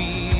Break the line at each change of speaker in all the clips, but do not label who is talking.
to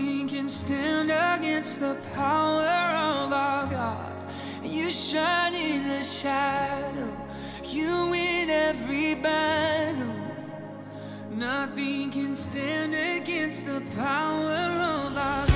Nothing can stand against the power of our God. You shine in the shadow, you win every battle. Nothing can stand against the power of our God.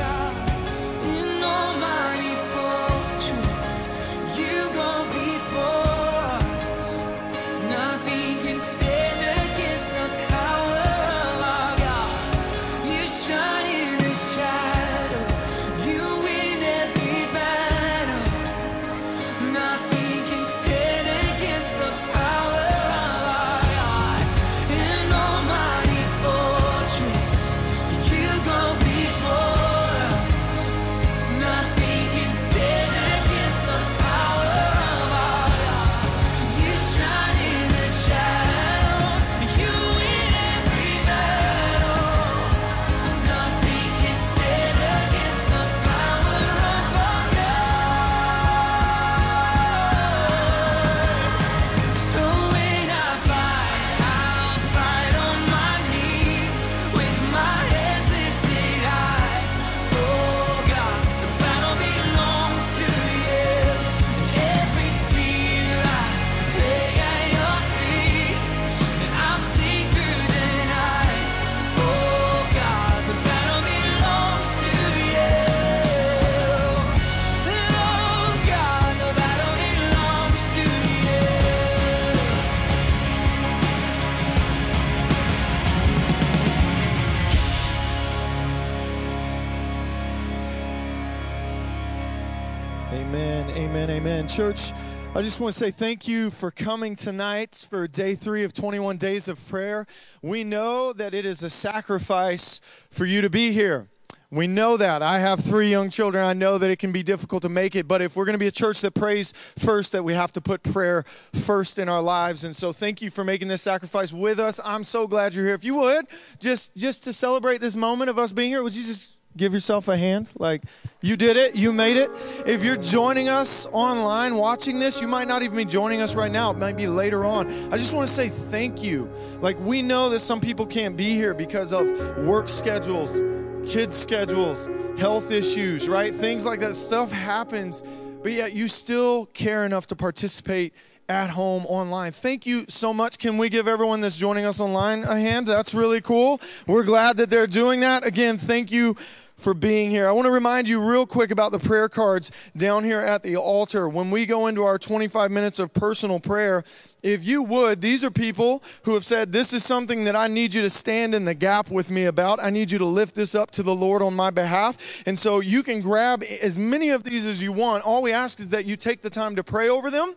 I
just want to say thank you for coming tonight for day three of 21 days of prayer. We know that it is a sacrifice for you to be here. We know that. I have three young children. I know that it can be difficult to make it, but if we're going to be a church that prays first, that we have to put prayer first in our lives. And so thank you for making this sacrifice with us. I'm so glad you're here. If you would, just just to celebrate this moment of us being here, would you just give yourself a hand like you did it you made it if you're joining us online watching this you might not even be joining us right now it might be later on i just want to say thank you like we know that some people can't be here because of work schedules kids schedules health issues right things like that stuff happens but yet you still care enough to participate at home online. Thank you so much. Can we give everyone that's joining us online a hand? That's really cool. We're glad that they're doing that. Again, thank you for being here. I want to remind you real quick about the prayer cards down here at the altar. When we go into our 25 minutes of personal prayer, if you would, these are people who have said, This is something that I need you to stand in the gap with me about. I need you to lift this up to the Lord on my behalf. And so you can grab as many of these as you want. All we ask is that you take the time to pray over them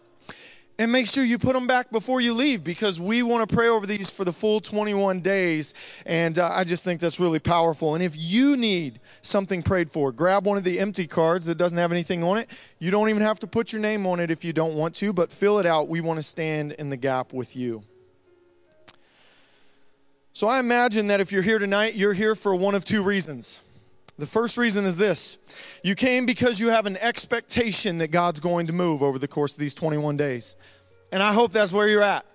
and make sure you put them back before you leave because we want to pray over these for the full 21 days. And uh, I just think that's really powerful. And if you need something prayed for, grab one of the empty cards that doesn't have anything on it. You don't even have to put your name on it if you don't want to, but fill it out. We want to stand in the gap with you. So I imagine that if you're here tonight, you're here for one of two reasons. The first reason is this you came because you have an expectation that God's going to move over the course of these 21 days. And I hope that's where you're at.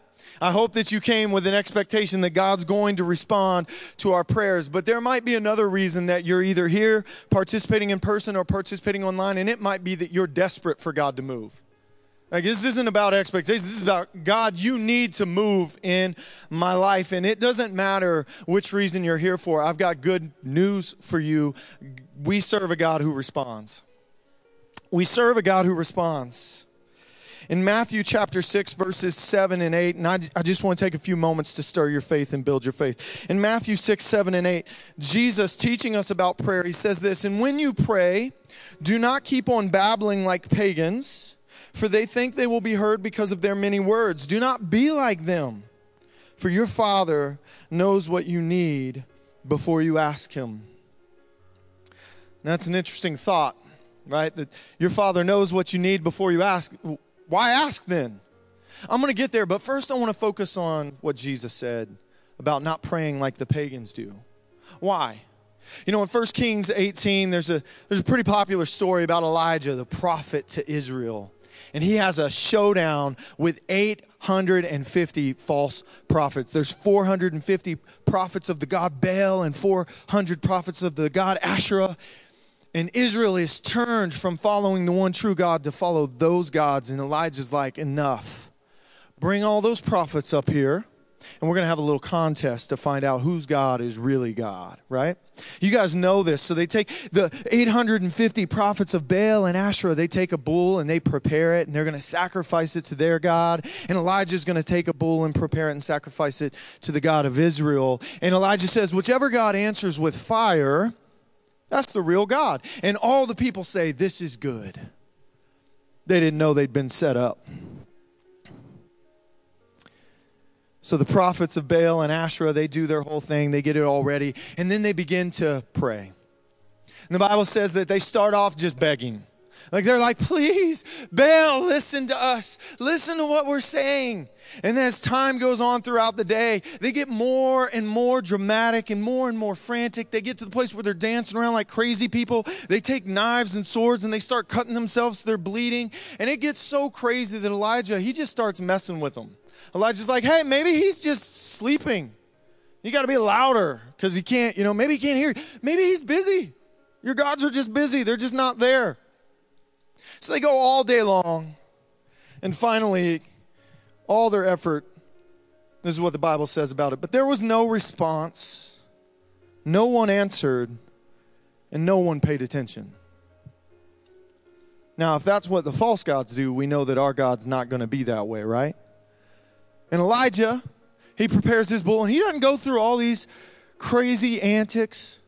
I hope that you came with an expectation that God's going to respond to our prayers. But there might be another reason that you're either here participating in person or participating online, and it might be that you're desperate for God to move. Like, this isn't about expectations. This is about God, you need to move in my life. And it doesn't matter which reason you're here for. I've got good news for you. We serve a God who responds. We serve a God who responds. In Matthew chapter 6, verses 7 and 8, and I, I just want to take a few moments to stir your faith and build your faith. In Matthew 6, 7 and 8, Jesus teaching us about prayer, he says this And when you pray, do not keep on babbling like pagans for they think they will be heard because of their many words. Do not be like them, for your Father knows what you need before you ask Him. That's an interesting thought, right? That your Father knows what you need before you ask. Why ask then? I'm going to get there, but first I want to focus on what Jesus said about not praying like the pagans do. Why? You know, in 1 Kings 18, there's a, there's a pretty popular story about Elijah, the prophet to Israel and he has a showdown with 850 false prophets. There's 450 prophets of the god Baal and 400 prophets of the god Asherah. And Israel is turned from following the one true God to follow those gods. And Elijah's like, enough. Bring all those prophets up here and we're going to have a little contest to find out whose God is really God, right? You guys know this. So they take the 850 prophets of Baal and Asherah, they take a bull and they prepare it and they're going to sacrifice it to their God. And Elijah's going to take a bull and prepare it and sacrifice it to the God of Israel. And Elijah says, whichever God answers with fire, that's the real God. And all the people say, this is good. They didn't know they'd been set up. So the prophets of Baal and Asherah, they do their whole thing, they get it all ready, and then they begin to pray. And the Bible says that they start off just begging. Like they're like, please, Baal, listen to us. Listen to what we're saying. And as time goes on throughout the day, they get more and more dramatic and more and more frantic. They get to the place where they're dancing around like crazy people. They take knives and swords and they start cutting themselves. They're bleeding. And it gets so crazy that Elijah, he just starts messing with them. Elijah's like, hey, maybe he's just sleeping. You got to be louder because he can't, you know, maybe he can't hear. you. Maybe he's busy. Your gods are just busy, they're just not there. So they go all day long. And finally, all their effort, this is what the Bible says about it, but there was no response. No one answered, and no one paid attention. Now, if that's what the false gods do, we know that our God's not going to be that way, right? And Elijah, he prepares his bull, and he doesn't go through all these crazy antics.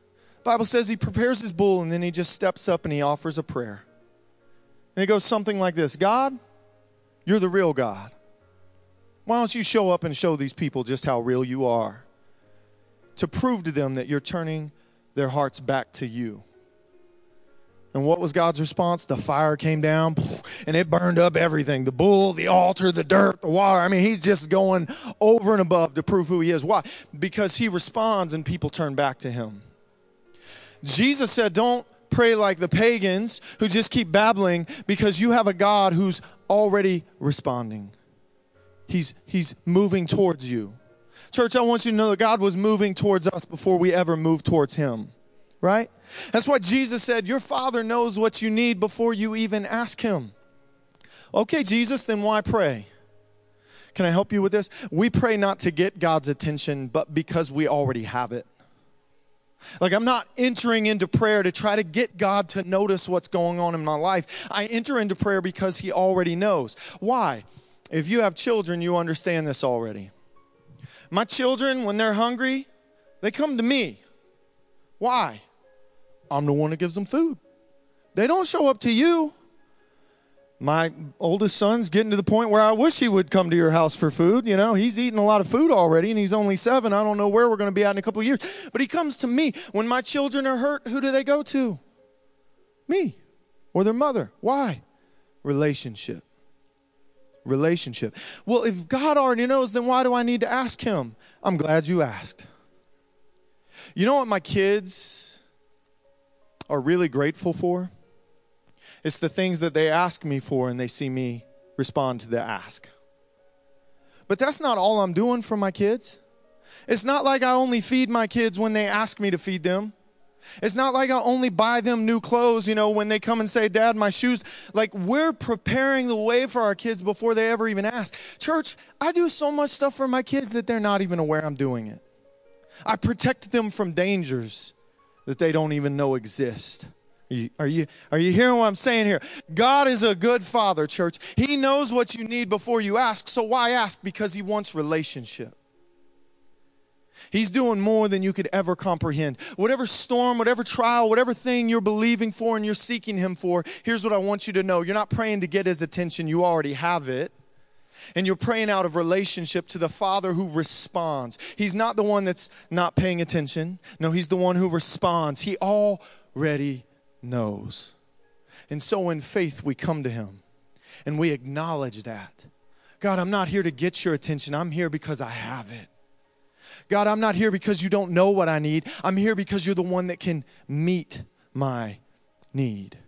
Bible says he prepares his bull, and then he just steps up and he offers a prayer. And it goes something like this God, you're the real God. Why don't you show up and show these people just how real you are? To prove to them that you're turning their hearts back to you. And what was God's response? The fire came down and it burned up everything the bull, the altar, the dirt, the water. I mean, he's just going over and above to prove who he is. Why? Because he responds and people turn back to him. Jesus said, Don't pray like the pagans who just keep babbling because you have a God who's already responding. He's, he's moving towards you. Church, I want you to know that God was moving towards us before we ever moved towards him right? That's why Jesus said, Your Father knows what you need before you even ask Him. Okay, Jesus, then why pray? Can I help you with this? We pray not to get God's attention, but because we already have it. Like, I'm not entering into prayer to try to get God to notice what's going on in my life. I enter into prayer because He already knows. Why? If you have children, you understand this already. My children, when they're hungry, they come to me. Why? I'm the one that gives them food. They don't show up to you. My oldest son's getting to the point where I wish he would come to your house for food. You know, he's eating a lot of food already and he's only seven. I don't know where we're going to be at in a couple of years. But he comes to me. When my children are hurt, who do they go to? Me or their mother. Why? Relationship. Relationship. Well, if God already knows, then why do I need to ask him? I'm glad you asked. You know what my kids are really grateful for? It's the things that they ask me for and they see me respond to the ask. But that's not all I'm doing for my kids. It's not like I only feed my kids when they ask me to feed them. It's not like I only buy them new clothes, you know, when they come and say, Dad, my shoes. Like, we're preparing the way for our kids before they ever even ask. Church, I do so much stuff for my kids that they're not even aware I'm doing it. I protect them from dangers that they don't even know exist. Are you, are you, are you hearing what I'm saying here? God is a good father, church. He knows what you need before you ask. So why ask? Because He wants relationship. He's doing more than you could ever comprehend. Whatever storm, whatever trial, whatever thing you're believing for and you're seeking Him for, here's what I want you to know. You're not praying to get His attention, you already have it. And you're praying out of relationship to the Father who responds. He's not the one that's not paying attention. No, He's the one who responds. He already knows. And so in faith, we come to Him and we acknowledge that. God, I'm not here to get your attention. I'm here because I have it. God, I'm not here because you don't know what I need. I'm here because you're the one that can meet my need.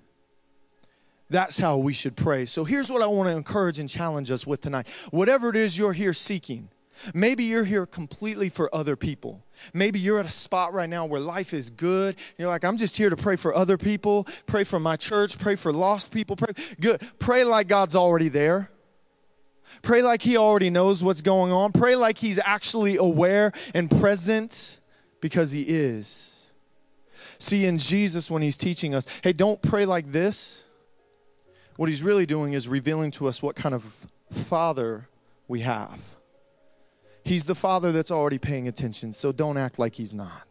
That's how we should pray. So here's what I want to encourage and challenge us with tonight. Whatever it is you're here seeking, maybe you're here completely for other people. Maybe you're at a spot right now where life is good. You're like, I'm just here to pray for other people, pray for my church, pray for lost people. Pray good. Pray like God's already there. Pray like He already knows what's going on. Pray like He's actually aware and present because He is. See, in Jesus, when He's teaching us, hey, don't pray like this. What He's really doing is revealing to us what kind of Father we have. He's the Father that's already paying attention, so don't act like He's not.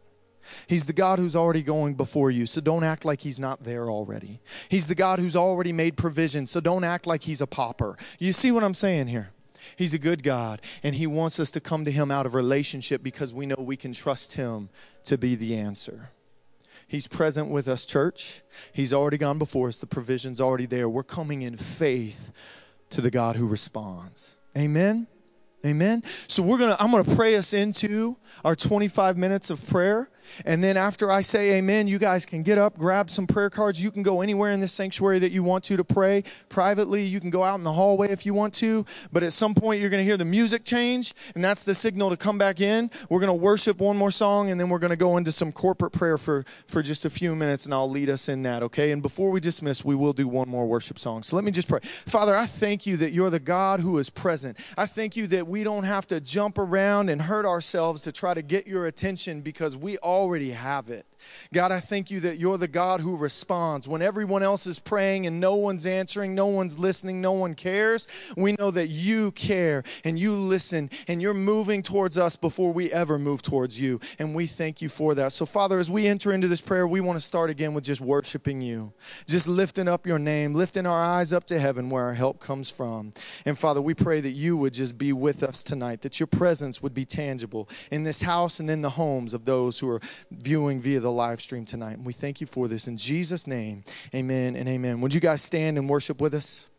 He's the God who's already going before you, so don't act like He's not there already. He's the God who's already made provision, so don't act like He's a pauper. You see what I'm saying here? He's a good God, and He wants us to come to Him out of relationship because we know we can trust Him to be the answer. He's present with us, church. He's already gone before us. The provision's already there. We're coming in faith to the God who responds. Amen. Amen. So we're going to I'm going to pray us into our 25 minutes of prayer. And then after I say amen, you guys can get up, grab some prayer cards. You can go anywhere in this sanctuary that you want to to pray privately. You can go out in the hallway if you want to. But at some point, you're going to hear the music change, and that's the signal to come back in. We're going to worship one more song, and then we're going to go into some corporate prayer for, for just a few minutes, and I'll lead us in that, okay? And before we dismiss, we will do one more worship song. So let me just pray. Father, I thank you that you're the God who is present. I thank you that we don't have to jump around and hurt ourselves to try to get your attention because we already have it. God, I thank you that you're the God who responds. When everyone else is praying and no one's answering, no one's listening, no one cares, we know that you care and you listen and you're moving towards us before we ever move towards you. And we thank you for that. So, Father, as we enter into this prayer, we want to start again with just worshiping you, just lifting up your name, lifting our eyes up to heaven where our help comes from. And, Father, we pray that you would just be with us tonight, that your presence would be tangible in this house and in the homes of those who are viewing via the live stream tonight. And we thank you for this. In Jesus' name, amen and amen. Would you guys stand and worship with us?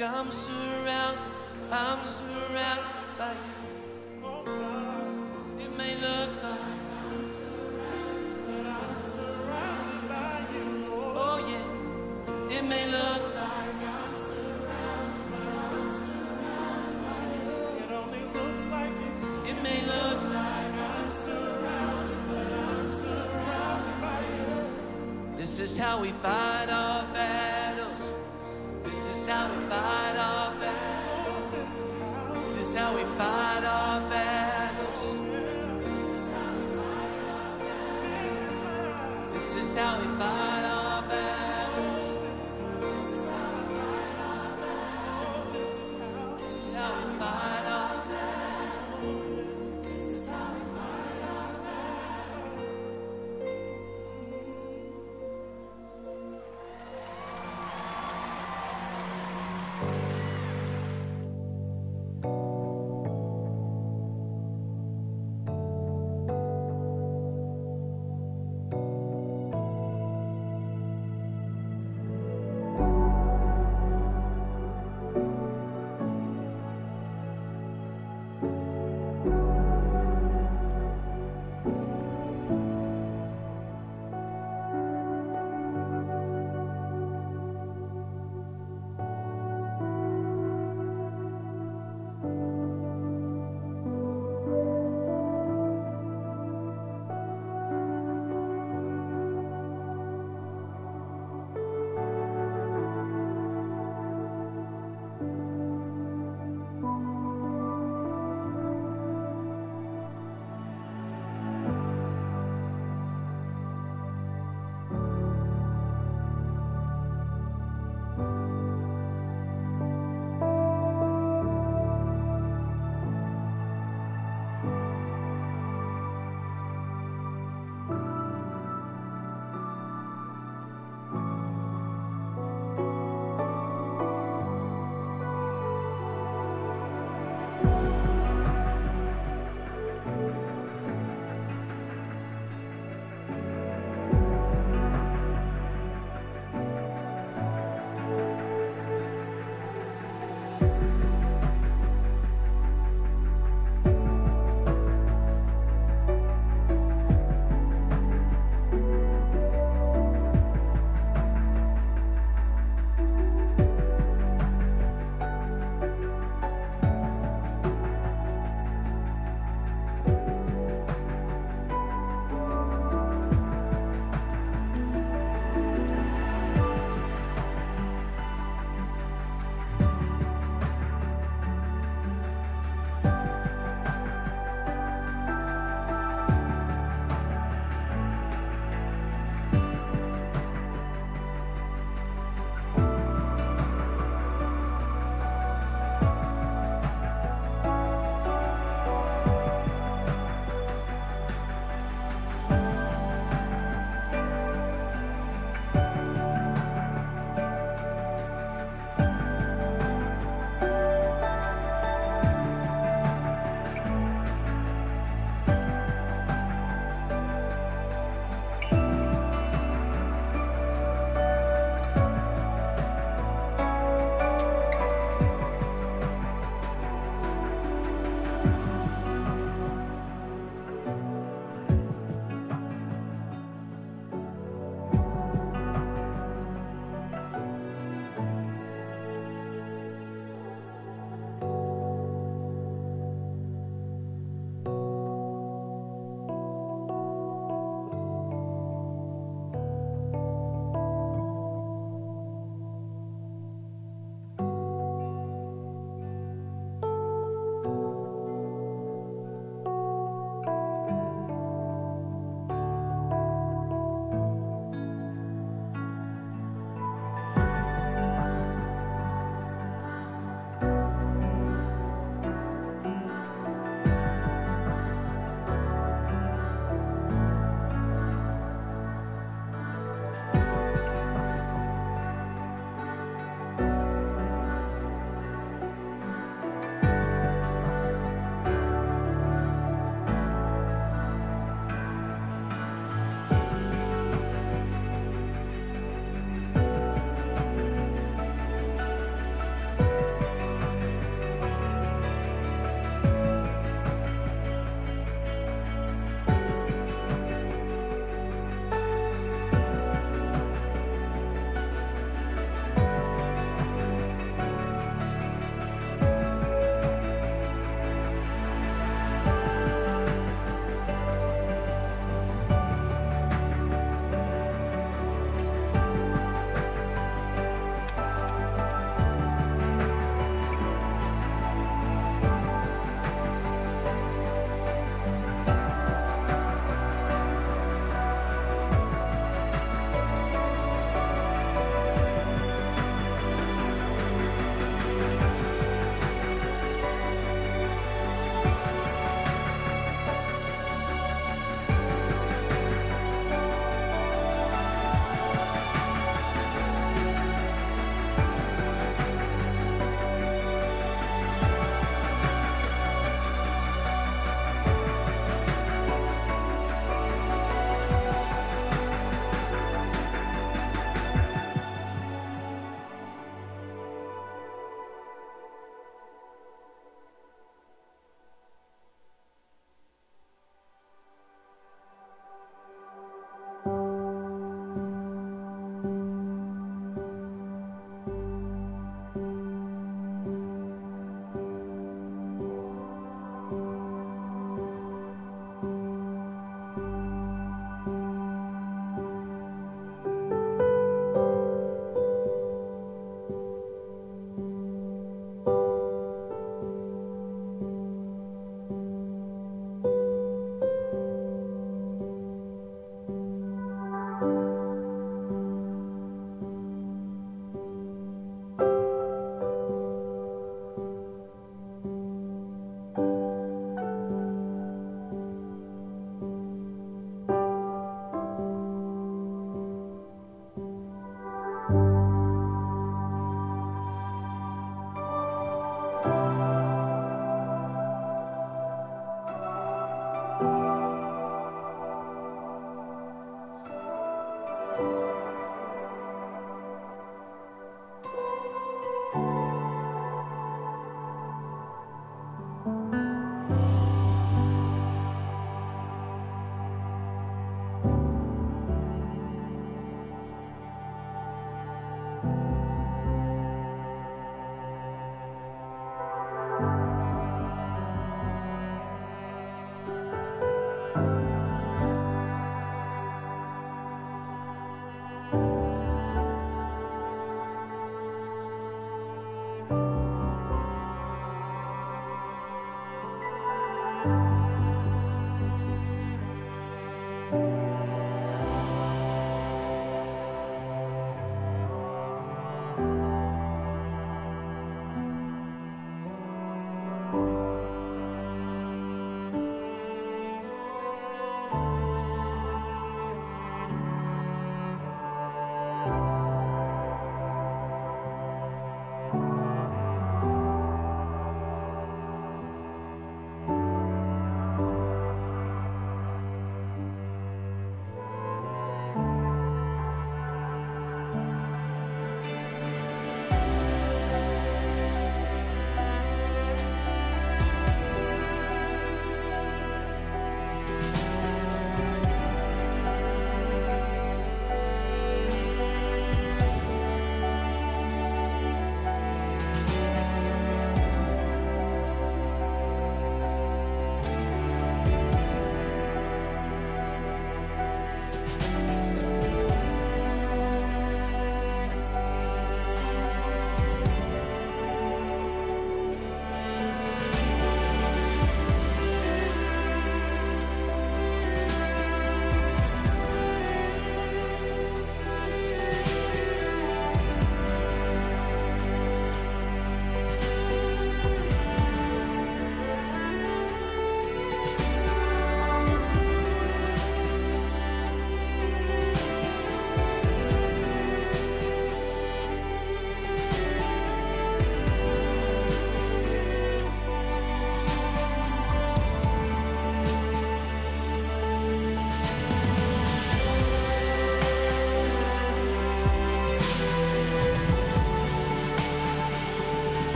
Like I'm surrounded, I'm surrounded by you. Oh God. It may
look like I'm surrounded, but I'm surrounded by you. Oh yeah, it may look like i'm surrounded it may look like This is how we fight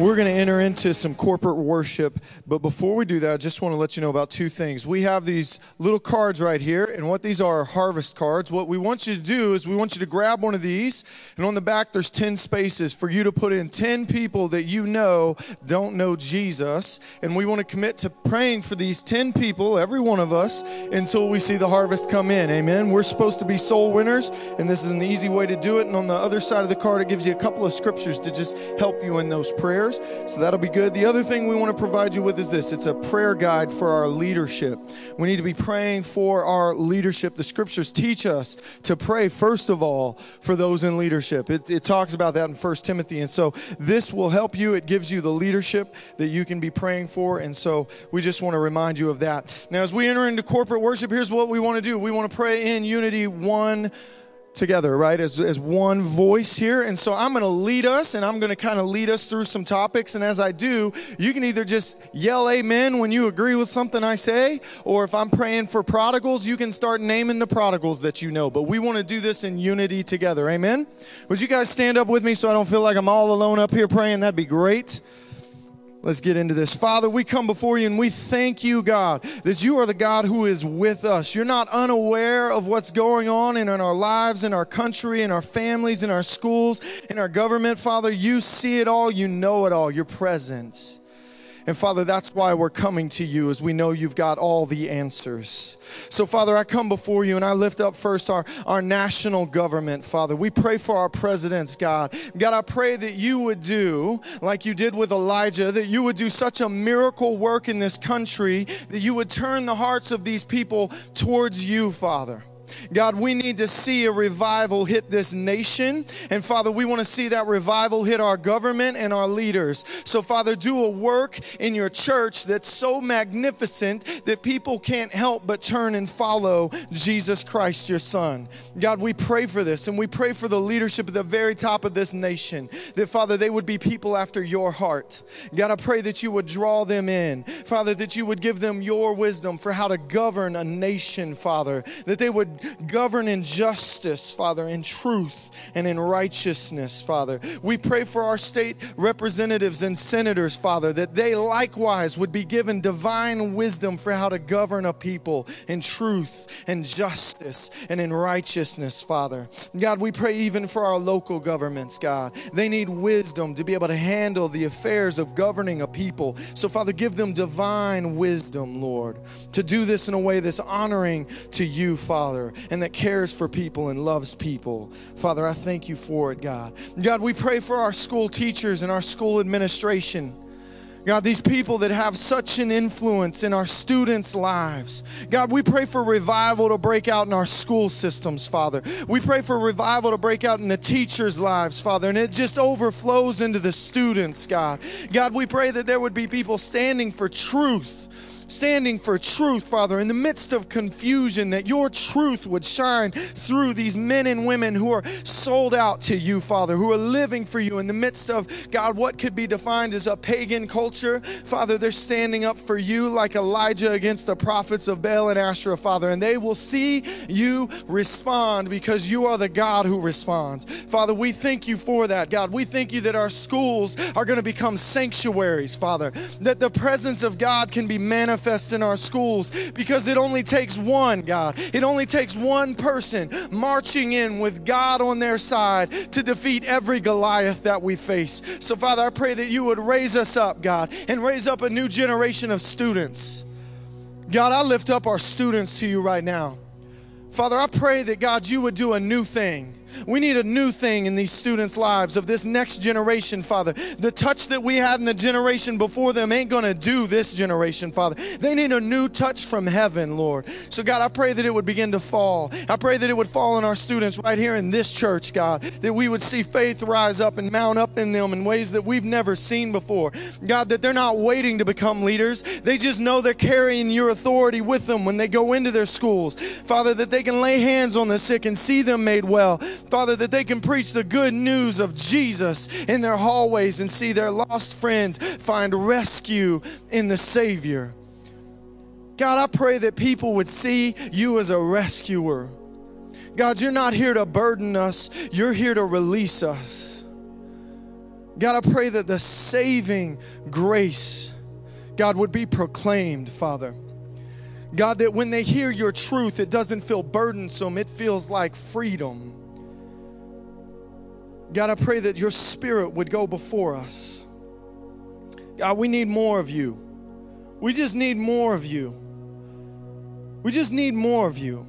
We're
going to enter into some corporate worship, but before we do that, I just want to let you know about two things. We have these little cards right here, and what these are are harvest cards. What we want you to do is we want you to grab one of these, and on the back there's 10 spaces for you to put in 10 people that you know don't know Jesus, and we want to commit to praying for these 10 people, every one of us, until we see the harvest come in. Amen. We're supposed to be soul winners, and this is an easy way to do it. And on the other side of the card, it gives you a couple of scriptures to just help you in those prayers. So that'll be good. The other thing we want to provide you with is this it's a prayer guide for our leadership. We need to be praying for our leadership. The scriptures teach us to pray, first of all, for those in leadership. It, it talks about that in First Timothy. And so this will help you. It gives you the leadership that you can be praying for. And so we just want to remind you of that. Now, as we enter into corporate worship, here's what we want to do we want to pray in unity, one together, right, as, as one voice here. And so I'm going to lead us and I'm going to kind of lead us through some topics. And as I do, you can either just yell amen when you agree with something I say, or if I'm praying for prodigals, you can start naming the prodigals that you know. But we want to do this in unity together. Amen? Would you guys stand up with me so I don't feel like I'm all alone up here praying? That'd be great. Let's get into this. Father, we come before you and we thank you, God, that you are the God who is with us. You're not unaware of what's going on in our lives, in our country, in our families, in our schools, in our government. Father, you see it all, you know it all, you're present. And Father, that's why we're coming to you, as we know you've got all the answers. So, Father, I come before you and I lift up first our, our national government, Father. We pray for our presidents, God. God, I pray that you would do, like you did with Elijah, that you would do such a miracle work in this country, that you would turn the hearts of these people towards you, Father. God, we need to see a revival hit this nation. And Father, we want to see that revival hit our government and our leaders. So, Father, do a work in your church that's so magnificent that people can't help but turn and follow Jesus Christ, your Son. God, we pray for this and we pray for the leadership at the very top of this nation. That, Father, they would be people after your heart. God, I pray that you would draw them in. Father, that you would give them your wisdom for how to govern a nation, Father. That they would govern in justice, Father, in truth and in righteousness, Father. We pray for our state representatives and senators, Father, that they likewise would be given divine wisdom for how to govern a people in truth and justice and in righteousness, Father. God, we pray even for our local governments, God. They need wisdom to be able to handle the affairs of governing a people. So, Father, give them divine wisdom, Lord, to do this in a way that's honoring to you, Father, and that cares for people and loves people. Father, I thank you for it, God. God, we pray for our school teachers and our school administration. God, these people that have such an influence in our students' lives. God, we pray for revival to break out in our school systems, Father. We pray for revival to break out in the teachers' lives, Father, and it just overflows into the students, God. God, we pray that there would be people standing for truth standing for truth, Father, in the midst of confusion, that your truth would shine through these men and women who are sold out to you, Father, who are living for you in the midst of, God, what could be defined as a pagan culture. Father, they're standing up for you like Elijah against the prophets of Baal and Asherah, Father, and they will see you respond because you are the God who responds. Father, we thank you for that, God. We thank you that our schools are going to become sanctuaries, Father, that the presence of God can be manifested in our schools because it only takes one, God. It only takes one person marching in with God on their side to defeat every Goliath that we face. So, Father, I pray that you would raise us up, God, and raise up a new generation of students. God, I lift up our students to you right now. Father, I pray that God, you would do a new thing. We need a new thing in these students' lives of this next generation, Father. The touch that we had in the generation before them ain't going to do this generation, Father. They need a new touch from heaven, Lord. So, God, I pray that it would begin to fall. I pray that it would fall on our students right here in this church, God, that we would see faith rise up and mount up in them in ways that we've never seen before. God, that they're not waiting to become leaders, they just know they're carrying your authority with them when they go into their schools. Father, that they can lay hands on the sick and see them made well. Father, that they can preach the good news of Jesus in their hallways and see their lost friends find rescue in the Savior. God, I pray that people would see you as a rescuer. God, you're not here to burden us, you're here to release us. God, I pray that the saving grace, God, would be proclaimed, Father. God, that when they hear your truth, it doesn't feel burdensome, it feels like freedom. God, I pray that your spirit would go before us. God, we need more of you. We just need more of you. We just need more of you.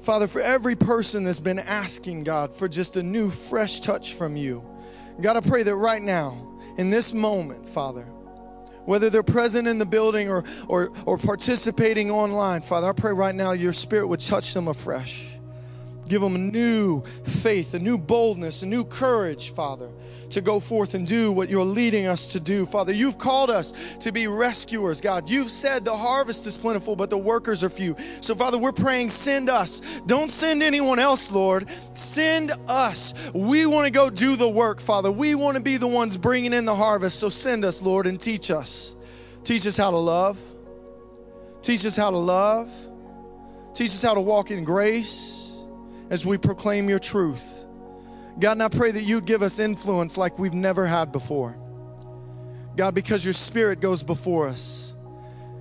Father, for every person that's been asking God for just a new, fresh touch from you, God, I pray that right now, in this moment, Father, whether they're present in the building or, or, or participating online, Father, I pray right now your spirit would touch them afresh. Give them a new faith, a new boldness, a new courage, Father, to go forth and do what you're leading us to do. Father, you've called us to be rescuers, God. You've said the harvest is plentiful, but the workers are few. So, Father, we're praying, send us. Don't send anyone else, Lord. Send us. We want to go do the work, Father. We want to be the ones bringing in the harvest. So, send us, Lord, and teach us. Teach us how to love. Teach us how to love. Teach us how to walk in grace as we proclaim your truth. God, and I pray that you'd give us influence like we've never had before. God, because your spirit goes before us.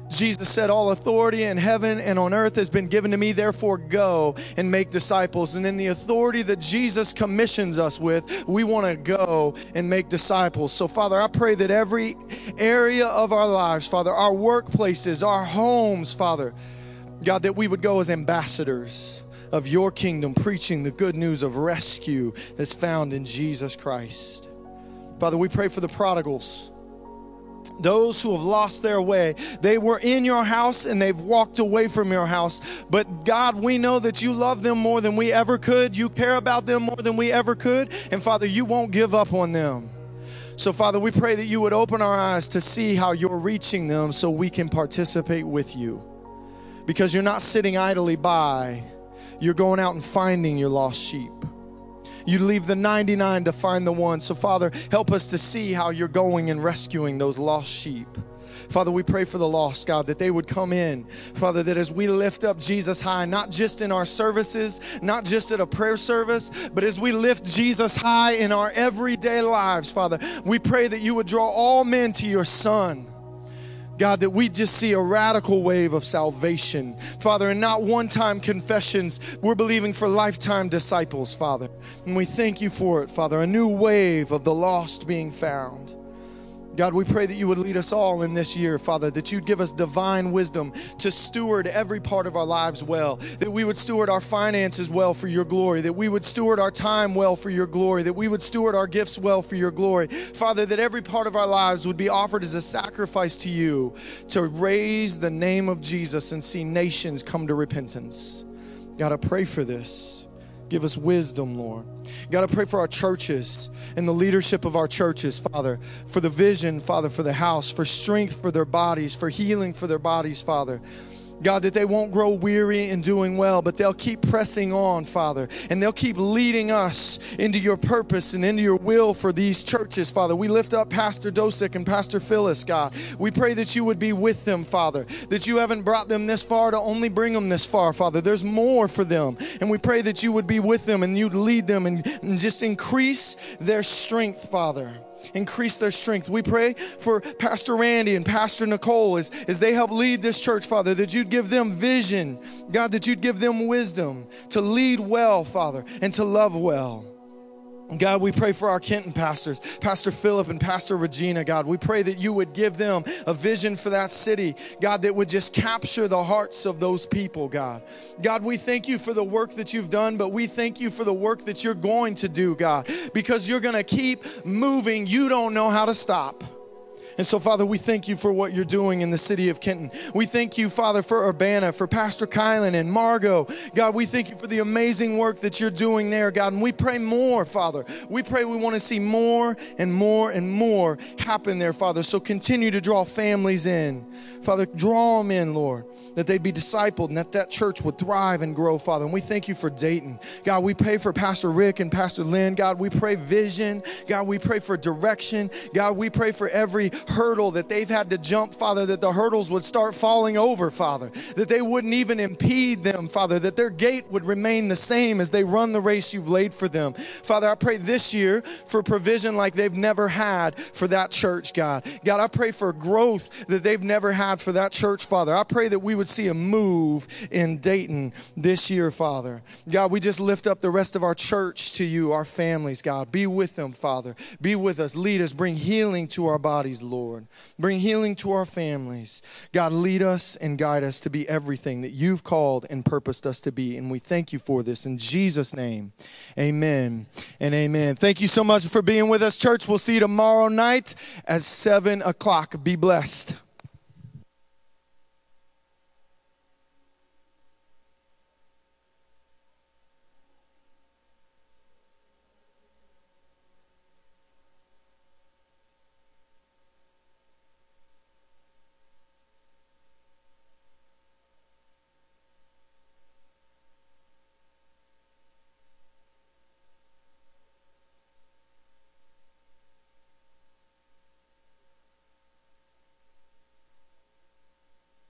Jesus said, All authority in heaven and on earth has been given to me, therefore go and make disciples. And in the authority that Jesus commissions us with, we want to go and make disciples. So, Father, I pray that every area of our lives, Father, our workplaces, our homes, Father, God, that we would go as ambassadors of your kingdom, preaching the good news of rescue that's found in Jesus Christ. Father, we pray for the prodigals those who have lost their way. They were in your house and they've walked away from your house. But God, we know that you love them more than we ever could. You care about them more than we ever could. And Father, you won't give up on them. So, Father, we pray that you would open our eyes to see how you're reaching them so we can participate with you. Because you're not sitting idly by, you're going out and finding your lost sheep. You leave the 99 to find the one. So, Father, help us to see how you're going and rescuing those lost sheep. Father, we pray for the lost, God, that they would come in. Father, that as we lift up Jesus high, not just in our services, not just at a prayer service, but as we lift Jesus high in our everyday lives, Father, we pray that you would draw all men to your Son. God, that we just see a radical wave of salvation. Father, and not one time confessions. We're believing for lifetime disciples, Father. And we thank you for it, Father. A new wave of the lost being found. God, we pray that you would lead us all in this year, Father, that you'd give us divine wisdom to steward every part of our lives well, that we would steward our finances well for your glory, that we would steward our time well for your glory, that we would steward our gifts well for your glory. Father, that every part of our lives would be offered as a sacrifice to you to raise the name of Jesus and see nations come to repentance. God, I pray for this. Give us wisdom, Lord. God, I pray for our churches and the leadership of our churches, Father, for the vision, Father, for the house, for strength for their bodies, for healing for their bodies, Father. God, that they won't grow weary in doing well, but they'll keep pressing on, Father, and they'll keep leading us into your purpose and into your will for these churches, Father. We lift up Pastor Dosick and Pastor Phyllis, God. We pray that you would be with them, Father, that you haven't brought them this far to only bring them this far, Father. There's more for them, and we pray that you would be with them and you'd lead them and, and just increase their strength, Father increase their strength. We pray for Pastor Randy and Pastor Nicole as, as they help lead this church, Father, that you'd give them vision, God, that you'd give them wisdom to lead well, Father, and to love well. God, we pray for our Kenton pastors, Pastor Philip and Pastor Regina, God. We pray that you would give them a vision for that city, God, that would just capture the hearts of those people, God. God, we thank you for the work that you've done, but we thank you for the work that you're going to do, God, because you're going to keep moving. You don't know how to stop. And so, Father, we thank you for what you're doing in the city of Kenton. We thank you, Father, for Urbana, for Pastor Kylan and Margot. God, we thank you for the amazing work that you're doing there, God. And we pray more, Father. We pray we want to see more and more and more happen there, Father. So continue to draw families in. Father, draw them in, Lord, that they'd be discipled and that that church would thrive and grow, Father. And we thank you for Dayton. God, we pray for Pastor Rick and Pastor Lynn. God, we pray vision. God, we pray for direction. God, we pray for every hurdle that they've had to jump, Father, that the hurdles would start falling over, Father, that they wouldn't even impede them, Father, that their gait would remain the same as they run the race you've laid for them. Father, I pray this year for provision like they've never had for that church, God. God, I pray for growth that they've never had for that church, Father. I pray that we would see a move in Dayton this year, Father. God, we just lift up the rest of our church to you, our families, God. Be with them, Father. Be with us. Lead us. Bring healing to our bodies. Lord. Bring healing to our families. God, lead us and guide us to be everything that you've called and purposed us to be. And we thank you for this. In Jesus' name, amen and amen. Thank you so much for being with us, church. We'll see you tomorrow night at 7 o'clock. Be blessed.